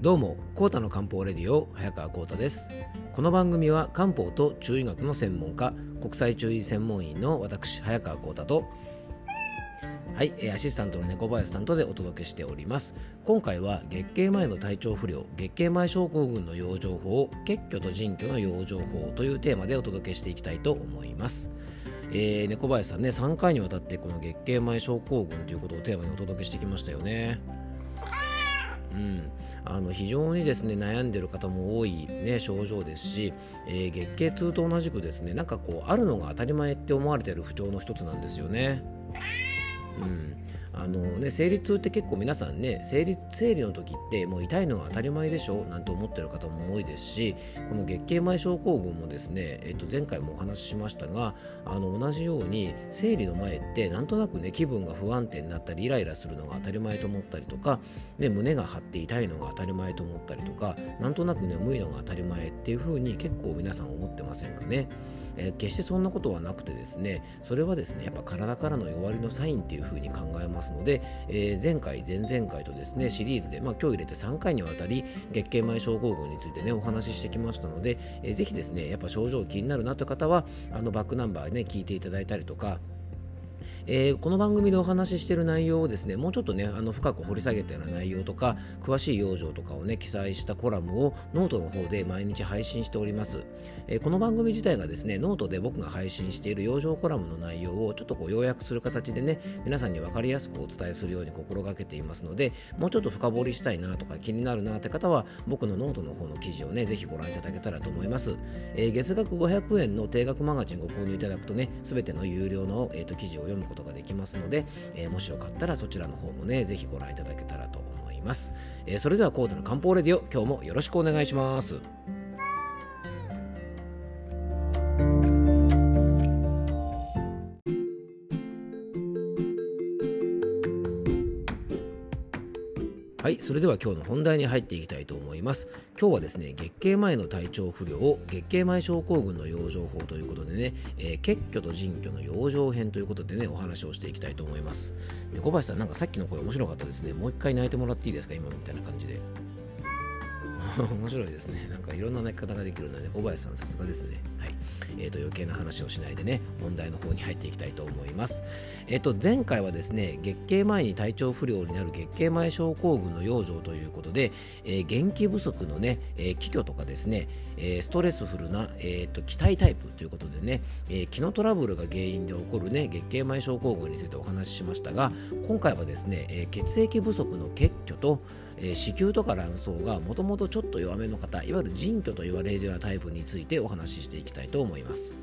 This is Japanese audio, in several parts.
どうも、コータの漢方レディオ、早川コータです。この番組は漢方と中医学の専門家、国際中医専門員の私、早川コータと、はい、アシスタントの猫林さんとでお届けしております。今回は月経前の体調不良、月経前症候群の養生法、血虚と腎虚の養生法というテーマでお届けしていきたいと思います。えー、猫林さんね、3回にわたってこの月経前症候群ということをテーマにお届けしてきましたよね。うん、あの非常にですね悩んでる方も多い、ね、症状ですし、えー、月経痛と同じくですねなんかこうあるのが当たり前って思われてる不調の一つなんですよね。うんあのね、生理痛って結構皆さんね生理生理の時ってもう痛いのが当たり前でしょなんて思ってる方も多いですしこの月経前症候群もですね、えっと、前回もお話ししましたがあの同じように生理の前ってなんとなくね気分が不安定になったりイライラするのが当たり前と思ったりとか、ね、胸が張って痛いのが当たり前と思ったりとかなんとなく眠いのが当たり前っていう風に結構皆さん思ってませんかね。え、決してそんなことはなくてですねそれはですねやっぱ体からの弱りのサインっていうふうに考えますので、えー、前回前々回とですねシリーズで、まあ、今日入れて3回にわたり月経前症候群についてねお話ししてきましたので、えー、ぜひですねやっぱ症状気になるなという方はあのバックナンバーね聞いていただいたりとかえー、この番組でお話ししている内容をですねもうちょっとねあの深く掘り下げたような内容とか詳しい養生とかをね記載したコラムをノートの方で毎日配信しております、えー、この番組自体がですねノートで僕が配信している養生コラムの内容をちょっとこう要約する形でね皆さんに分かりやすくお伝えするように心がけていますのでもうちょっと深掘りしたいなとか気になるなって方は僕のノートの方の記事をねぜひご覧いただけたらと思います、えー、月額500円の定額マガジンご購入いただくとね全ての有料の、えーと、記事を読むことことができますので、えー、もしよかったらそちらの方もね、ぜひご覧いただけたらと思います。えー、それではコードの漢方レディオ、今日もよろしくお願いします。はいそれでは今日の本題に入っていきたいと思います今日はですね月経前の体調不良月経前症候群の養生法ということでね、えー、血虚と腎虚の養生編ということでねお話をしていきたいと思います小林さんなんかさっきの声面白かったですねもう一回泣いてもらっていいですか？今みたいな感じで 面白いですね。なんかいろんな泣き方ができるので、ね、小林さんさすがですね。はい。えー、と余計な話をしないでね、問題の方に入っていきたいと思います。え、ー、と、前回はですね、月経前に体調不良になる月経前症候群の養生ということで、えー、元気不足のね、えー、気虚とかですね、えストレスフルな、えーと、気体タイプということでね、え気のトラブルが原因で起こるね、月経前症候群についてお話ししましたが、今回はですね、え血液不足の血虚と、えー、子宮とか卵巣がもともとちょっと弱めの方いわゆる腎虚と言われるようなタイプについてお話ししていきたいと思います。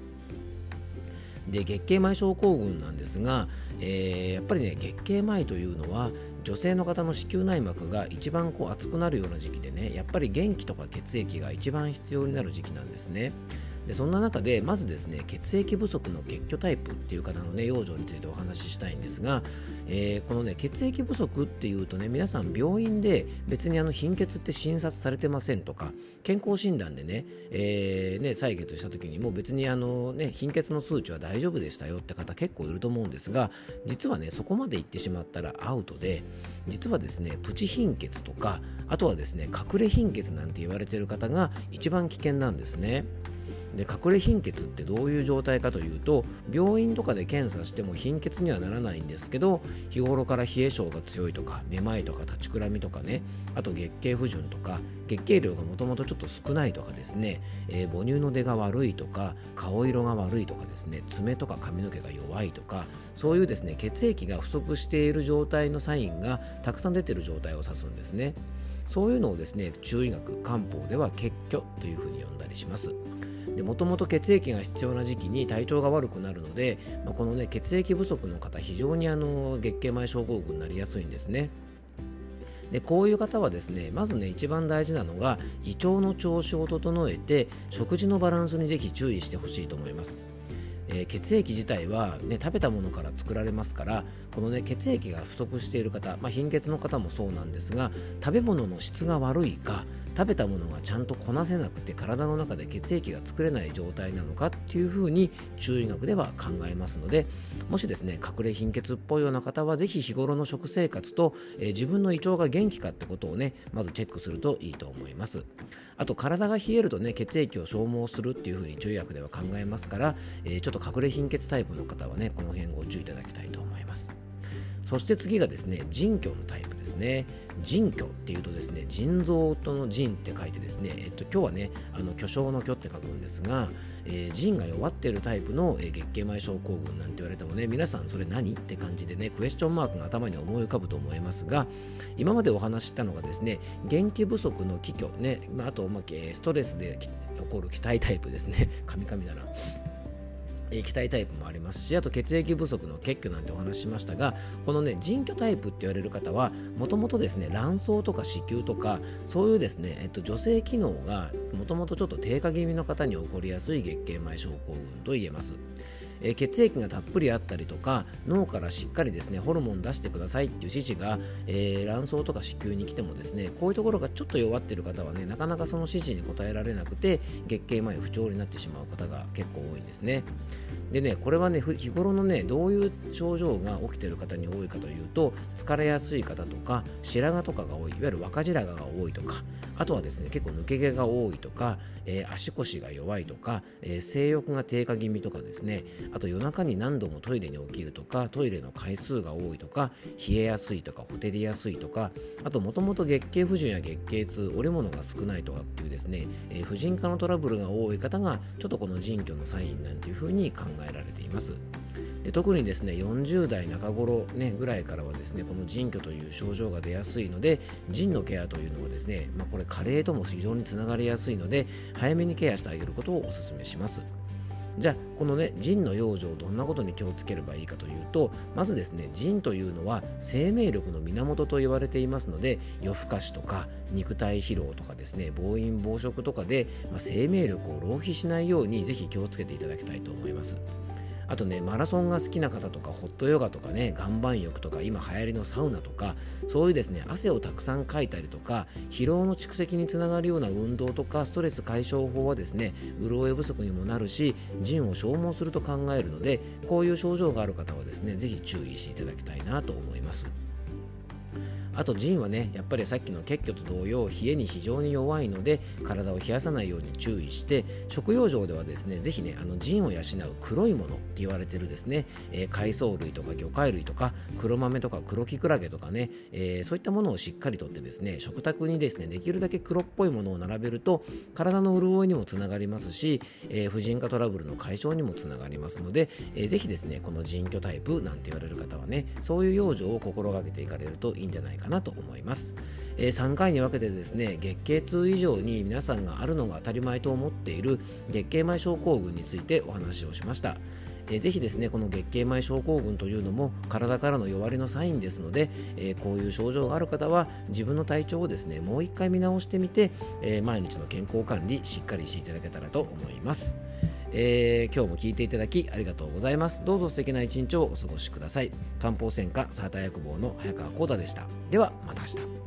で月経前症候群なんですが、えー、やっぱりね月経前というのは女性の方の子宮内膜が一番こう熱くなるような時期でねやっぱり元気とか血液が一番必要になる時期なんですね。でそんな中でまずですね血液不足の血虚タイプっていう方のね養生についてお話ししたいんですが、えー、このね血液不足っていうとね皆さん病院で別にあの貧血って診察されてませんとか健康診断でね,、えー、ね採血した時にも別にあのね貧血の数値は大丈夫でしたよって方結構いると思うんですが実はねそこまで行ってしまったらアウトで実はですねプチ貧血とかあとはですね隠れ貧血なんて言われている方が一番危険なんですね。で隠れ貧血ってどういう状態かというと病院とかで検査しても貧血にはならないんですけど日頃から冷え性が強いとかめまいとか立ちくらみとかねあと月経不順とか月経量がもともとちょっと少ないとかですね、えー、母乳の出が悪いとか顔色が悪いとかですね爪とか髪の毛が弱いとかそういうですね血液が不足している状態のサインがたくさん出ている状態を指すんですね。そういうのをですね中医学漢方では血虚というふうに呼んだりします。もともと血液が必要な時期に体調が悪くなるので、まあ、この、ね、血液不足の方非常にあの月経前症候群になりやすいんですね。でこういう方はですねまずね一番大事なのが胃腸の調子を整えて食事のバランスにぜひ注意してほしいと思います。えー、血液自体は、ね、食べたものから作られますからこの、ね、血液が不足している方、まあ、貧血の方もそうなんですが食べ物の質が悪いか食べたものがちゃんとこなせなくて体の中で血液が作れない状態なのかっていうふうに中医学では考えますのでもしですね隠れ貧血っぽいような方はぜひ日頃の食生活と、えー、自分の胃腸が元気かってことをねまずチェックするといいと思います。あと体が冷えるとね血液を消耗するっていうふうに中医学では考えますから、えー、ちょっと隠れ貧血タイプの方はねこの辺ご注意いただきたいと思います。そして次がですね腎虚のタイプですね。腎虚っていうとですね腎臓との腎って書いてですね、えっと、今日はねあの巨匠の巨って書くんですが、えー、腎が弱っているタイプの、えー、月経前症候群なんて言われてもね皆さんそれ何って感じでねクエスチョンマークが頭に思い浮かぶと思いますが今までお話ししたのがですね元気不足の気虚ね、まあ、あと、まあ、ストレスで起こる気体タイプですね。カミカミだな。液体タイプもありますしあと血液不足の血虚なんてお話しましたがこのね腎虚タイプって言われる方はもともとですね卵巣とか子宮とかそういうですね、えっと、女性機能がもともとちょっと低下気味の方に起こりやすい月経前症候群と言えます。えー、血液がたっぷりあったりとか脳からしっかりですねホルモン出してくださいっていう指示が、えー、卵巣とか子宮に来てもですねこういうところがちょっと弱っている方はねなかなかその指示に応えられなくて月経前不調になってしまう方が結構多いんですね。でねこれはね日頃のねどういう症状が起きている方に多いかというと疲れやすい方とか白髪とかが多いいわゆる若白髪が多いとかあとはですね結構抜け毛が多いとか、えー、足腰が弱いとか、えー、性欲が低下気味とかですねあと夜中に何度もトイレに起きるとかトイレの回数が多いとか冷えやすいとかほてりやすいとかあともともと月経不順や月経痛織物が少ないとかっていうですね、えー、婦人科のトラブルが多い方がちょっとこの腎虚のサインなんていうふうに考えられています。で特にですね40代中頃、ね、ぐらいからはですねこの腎虚という症状が出やすいので腎のケアというのはですね、まあ、これ加齢とも非常につながりやすいので早めにケアしてあげることをお勧めします。じゃあこのね腎の養生どんなことに気をつければいいかというとまずですね腎というのは生命力の源と言われていますので夜更かしとか肉体疲労とかですね暴飲暴食とかで、まあ、生命力を浪費しないようにぜひ気をつけていただきたいと思います。あとねマラソンが好きな方とかホットヨガとかね岩盤浴とか今流行りのサウナとかそういうですね汗をたくさんかいたりとか疲労の蓄積につながるような運動とかストレス解消法はですね潤い不足にもなるし腎を消耗すると考えるのでこういう症状がある方はですね是非注意していただきたいなと思います。あと腎はねやっぱりさっきの血虚と同様冷えに非常に弱いので体を冷やさないように注意して食用上ではですねぜひねあの腎を養う黒いものって言われてるですね、えー、海藻類とか魚介類とか黒豆とか黒きくらげとかね、えー、そういったものをしっかりとってですね食卓にですねできるだけ黒っぽいものを並べると体の潤いにもつながりますし、えー、婦人科トラブルの解消にもつながりますので、えー、ぜひですねこの腎虚タイプなんて言われる方はねそういう養生を心がけていかれるといいんじゃないかかなと思います、えー、3回に分けてですね月経痛以上に皆さんがあるのが当たり前と思っている月経前症候群についてお話をしましたえー、ぜひですねこの月経前症候群というのも体からの弱りのサインですので、えー、こういう症状がある方は自分の体調をですねもう一回見直してみて、えー、毎日の健康管理しっかりしていただけたらと思います。えー、今日も聞いていただきありがとうございます。どうぞ素敵な一日をお過ごしください。漢方専科サーター薬房の早川幸太でした。ではまた明日。